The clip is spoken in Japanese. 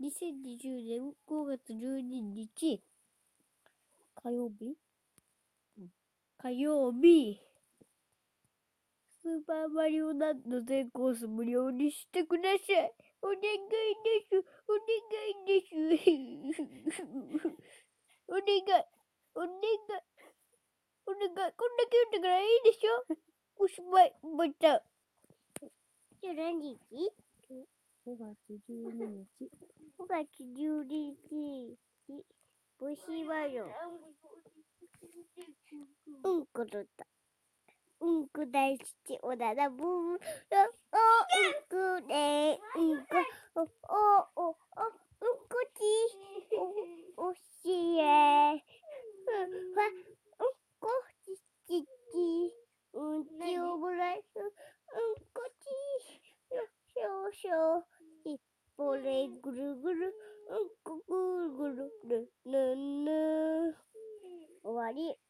2020年5月12日、火曜日？火曜日、スーパーマリオランド全コース無料にしてください。お願いです。お願いです。お願い。お願い。お願い。こんだけ言ったからいいでしょ？おしまい。また。今日何日？5月12日。5月12日、星はよ。うんこだった。うんこ大好き、おならぶー。お、お、うんこで、うんこ、お、お、お、お、うんこち、お、おしえ。うん、わ、うんこちちち。うんちをもらえ、うんこち。よ、しょしょ。しぼれぐるぐる、うんこぐるぐる、ぬ、ぬ、ぬ。終わり。